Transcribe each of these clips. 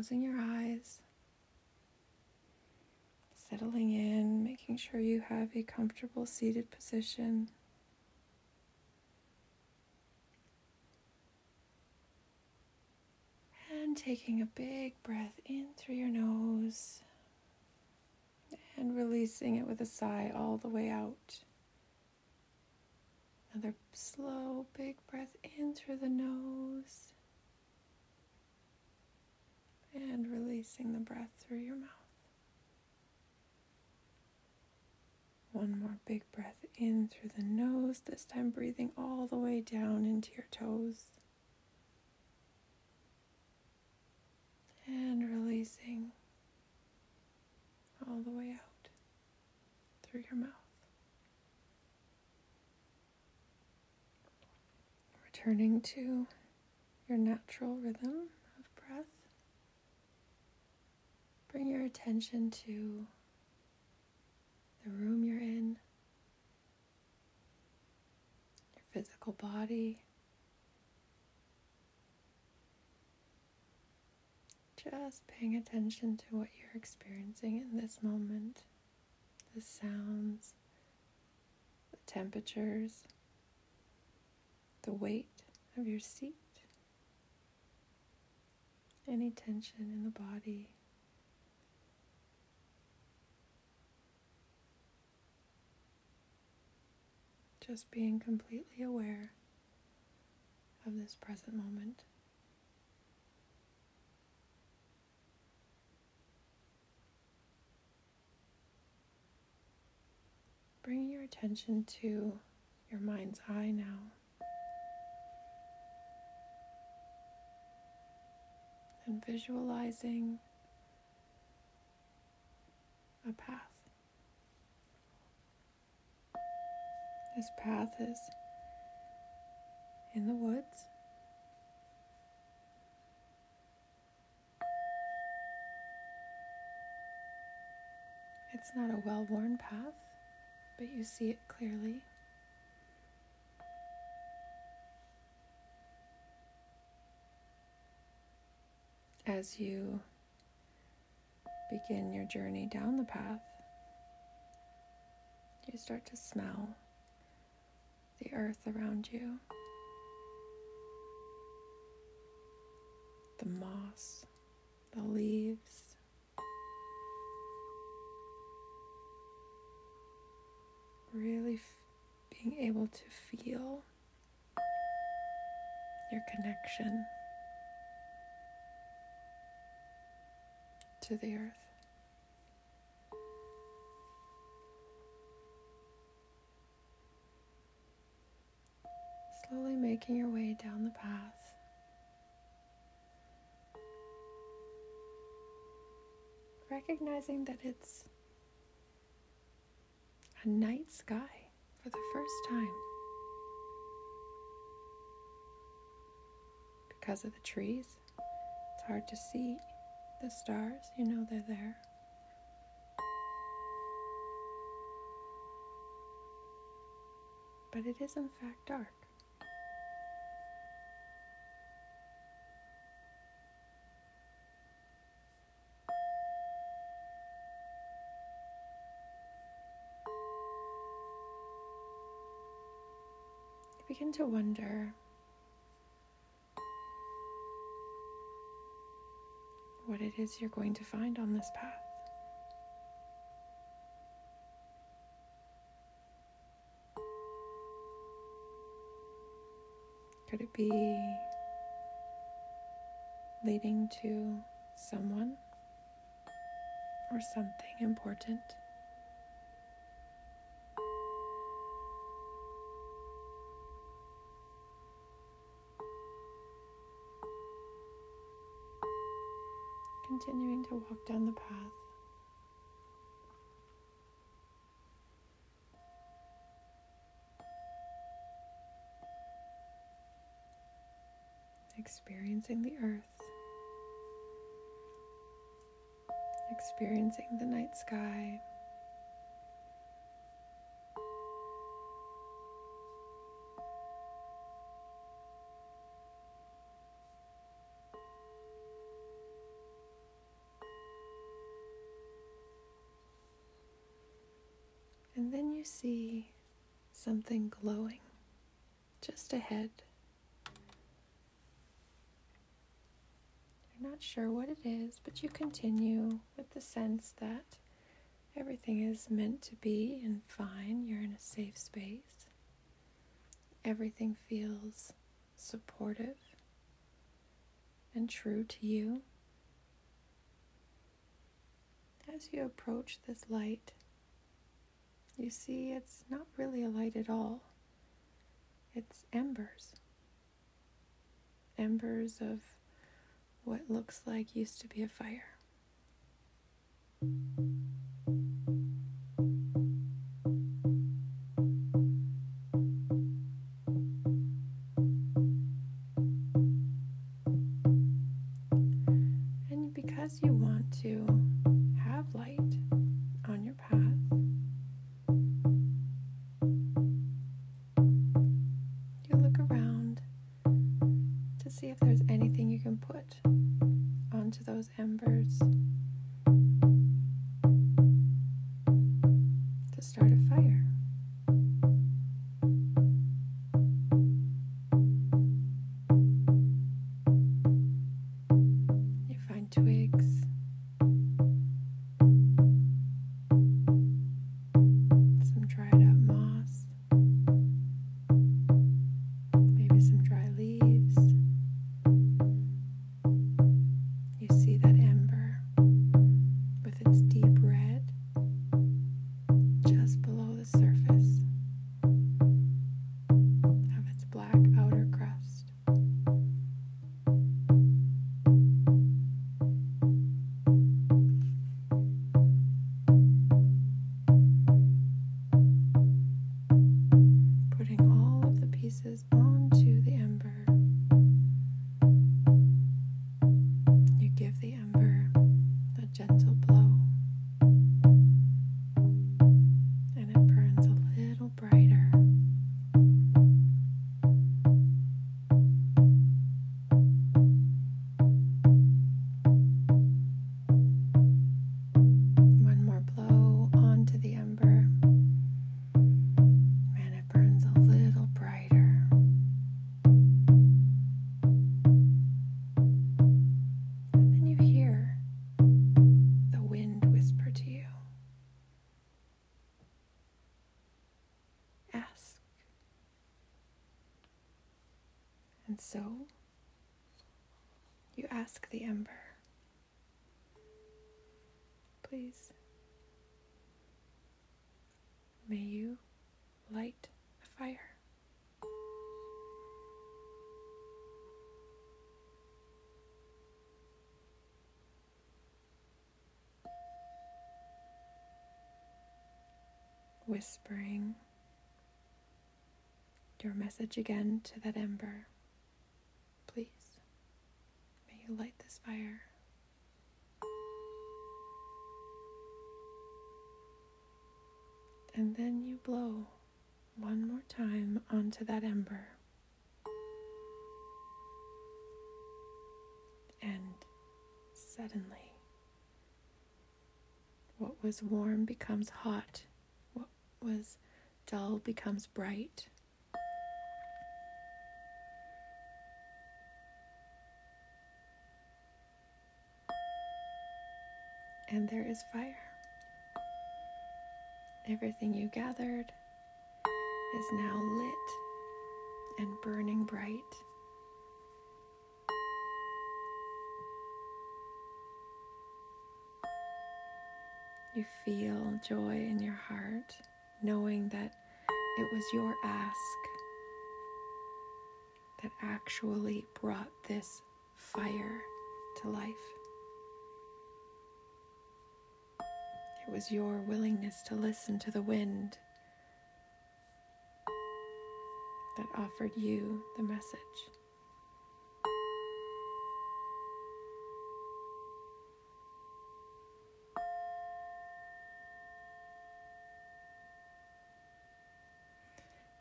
closing your eyes, settling in, making sure you have a comfortable seated position. And taking a big breath in through your nose and releasing it with a sigh all the way out. Another slow, big breath in through the nose and releasing the breath through your mouth. One more big breath in through the nose, this time breathing all the way down into your toes. And releasing all the way out through your mouth. Returning to your natural rhythm of breath. Bring your attention to the room you're in, your physical body. Just paying attention to what you're experiencing in this moment the sounds, the temperatures, the weight of your seat, any tension in the body. Just being completely aware of this present moment. Bringing your attention to your mind's eye now. And visualizing a path. This path is in the woods. It's not a well worn path, but you see it clearly. As you begin your journey down the path, you start to smell the earth around you, the moss, the leaves. Really f- being able to feel your connection to the earth. Making your way down the path. Recognizing that it's a night sky for the first time. Because of the trees, it's hard to see the stars, you know they're there. But it is, in fact, dark. To wonder what it is you're going to find on this path. Could it be leading to someone or something important? Continuing to walk down the path. Experiencing the earth, experiencing the night sky. You see something glowing just ahead. You're not sure what it is, but you continue with the sense that everything is meant to be and fine. You're in a safe space. Everything feels supportive and true to you. As you approach this light, you see it's not really a light at all. It's embers. Embers of what looks like used to be a fire. So you ask the ember, Please, may you light a fire. whispering your message again to that ember. Light this fire. And then you blow one more time onto that ember. And suddenly, what was warm becomes hot what was dull becomes bright. And there is fire. Everything you gathered is now lit and burning bright. You feel joy in your heart, knowing that it was your ask that actually brought this fire to life. It was your willingness to listen to the wind that offered you the message.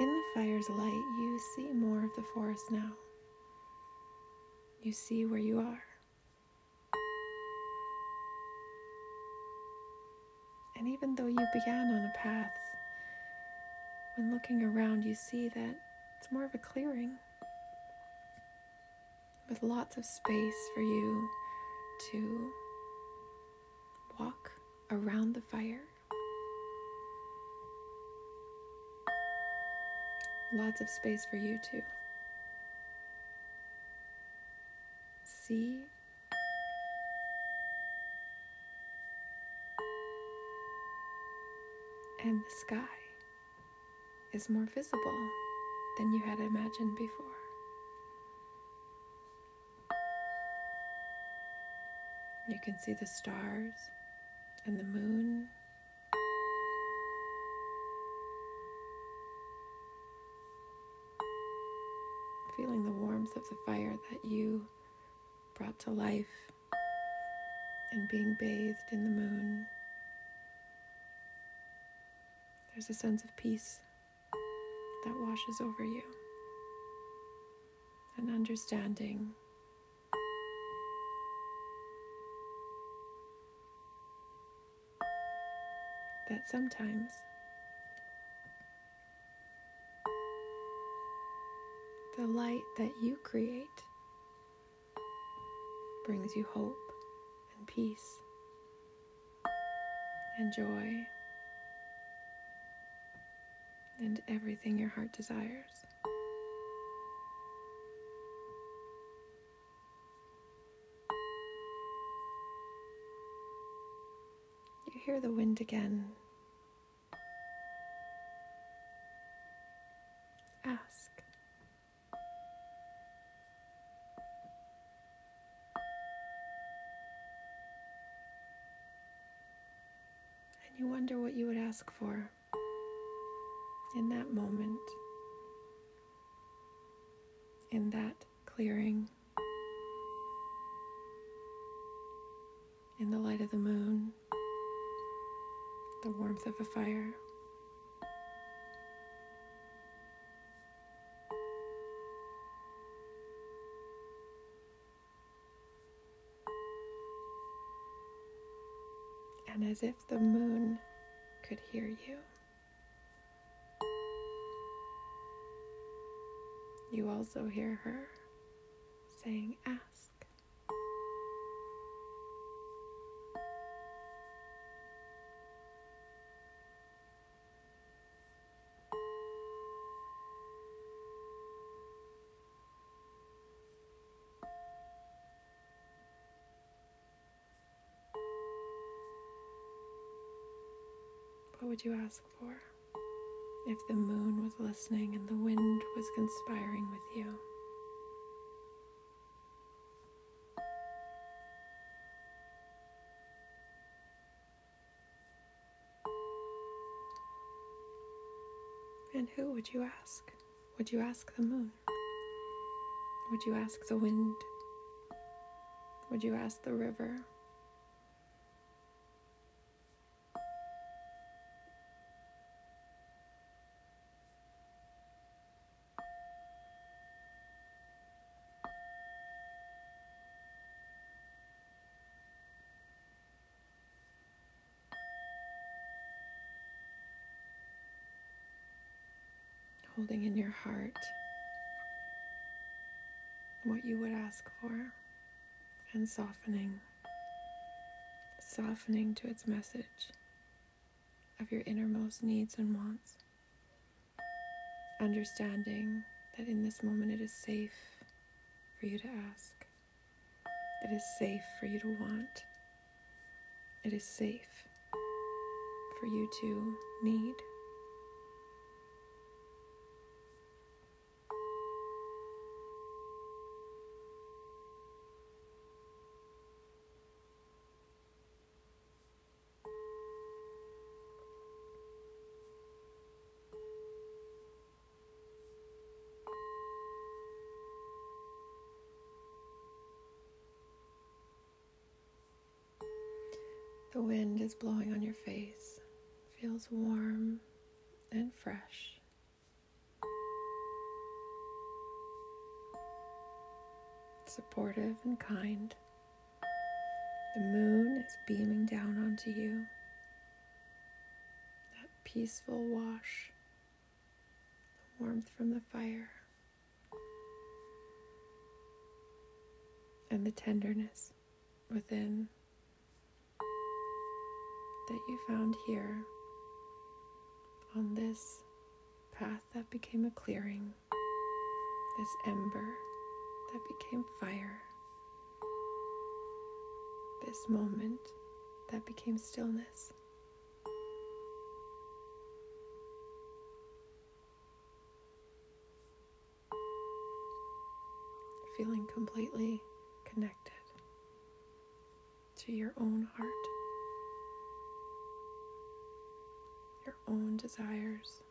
In the fire's light, you see more of the forest now. You see where you are. And even though you began on a path when looking around, you see that it's more of a clearing with lots of space for you to walk around the fire. Lots of space for you to see and the sky is more visible than you had imagined before. You can see the stars and the moon. Feeling the warmth of the fire that you brought to life and being bathed in the moon. There's a sense of peace that washes over you, an understanding. That sometimes the light that you create brings you hope and peace and joy and everything your heart desires. You hear the wind again. Ask. And you wonder what you would ask for moment, in that clearing, in the light of the moon, the warmth of a fire. And as if the moon could hear you. You also hear her saying, Ask. What would you ask for? If the moon was listening and the wind was conspiring with you. And who would you ask? Would you ask the moon? Would you ask the wind? Would you ask the river? Holding in your heart what you would ask for and softening, softening to its message of your innermost needs and wants. Understanding that in this moment it is safe for you to ask, it is safe for you to want, it is safe for you to need. Is blowing on your face, feels warm and fresh. Supportive and kind. The moon is beaming down onto you. That peaceful wash the warmth from the fire and the tenderness within that you found here on this path that became a clearing, this ember that became fire, this moment that became stillness. Feeling completely connected to your own heart, own desires,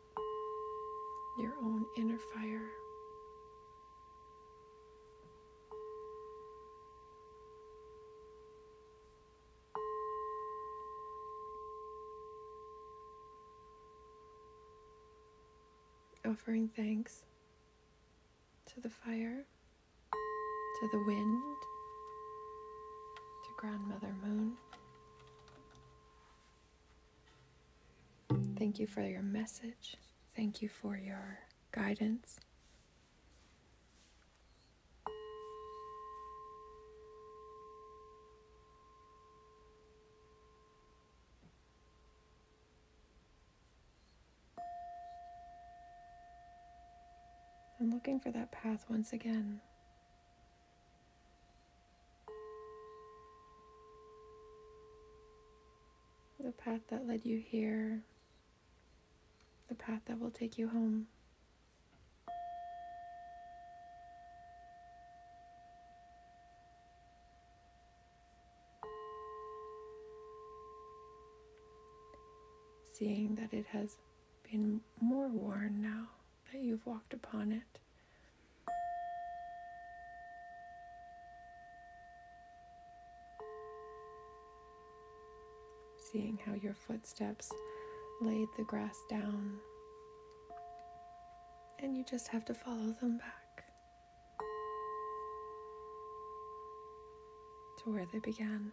your own inner fire. Offering thanks to the fire, to the wind, to Grandmother Moon. Thank you for your message. Thank you for your guidance. I'm looking for that path once again. The path that led you here, the path that will take you home. Seeing that it has been more worn now that you've walked upon it. Seeing how your footsteps laid the grass down, and you just have to follow them back to where they began.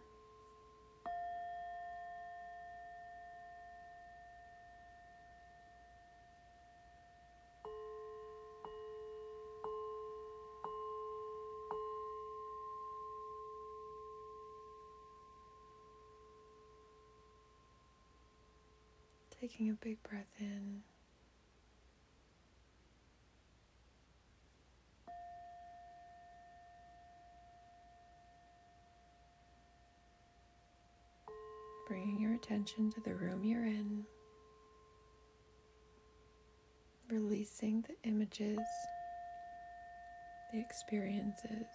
Taking a big breath in. Bringing your attention to the room you're in. Releasing the images, the experiences.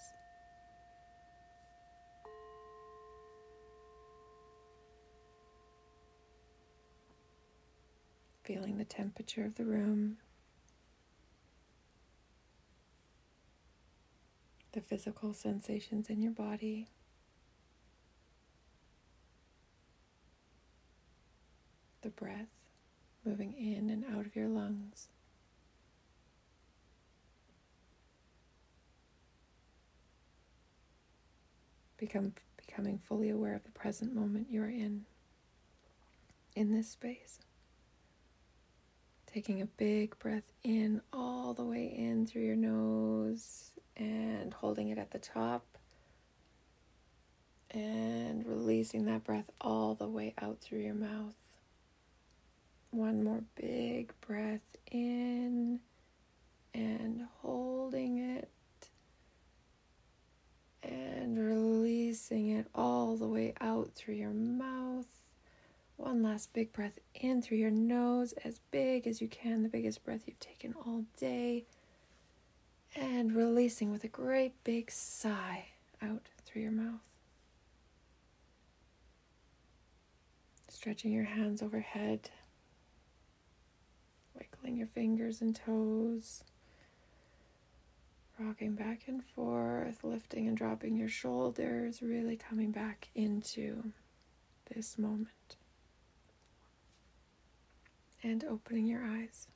Feeling the temperature of the room, the physical sensations in your body. The breath moving in and out of your lungs. Become becoming fully aware of the present moment you are in in this space. Taking a big breath in, all the way in through your nose, and holding it at the top. And releasing that breath all the way out through your mouth. One more big breath in and holding it and releasing it all the way out through your mouth. One last big breath in through your nose, as big as you can, the biggest breath you've taken all day. And releasing with a great big sigh out through your mouth. Stretching your hands overhead, wiggling your fingers and toes, rocking back and forth, lifting and dropping your shoulders, really coming back into this moment and opening your eyes.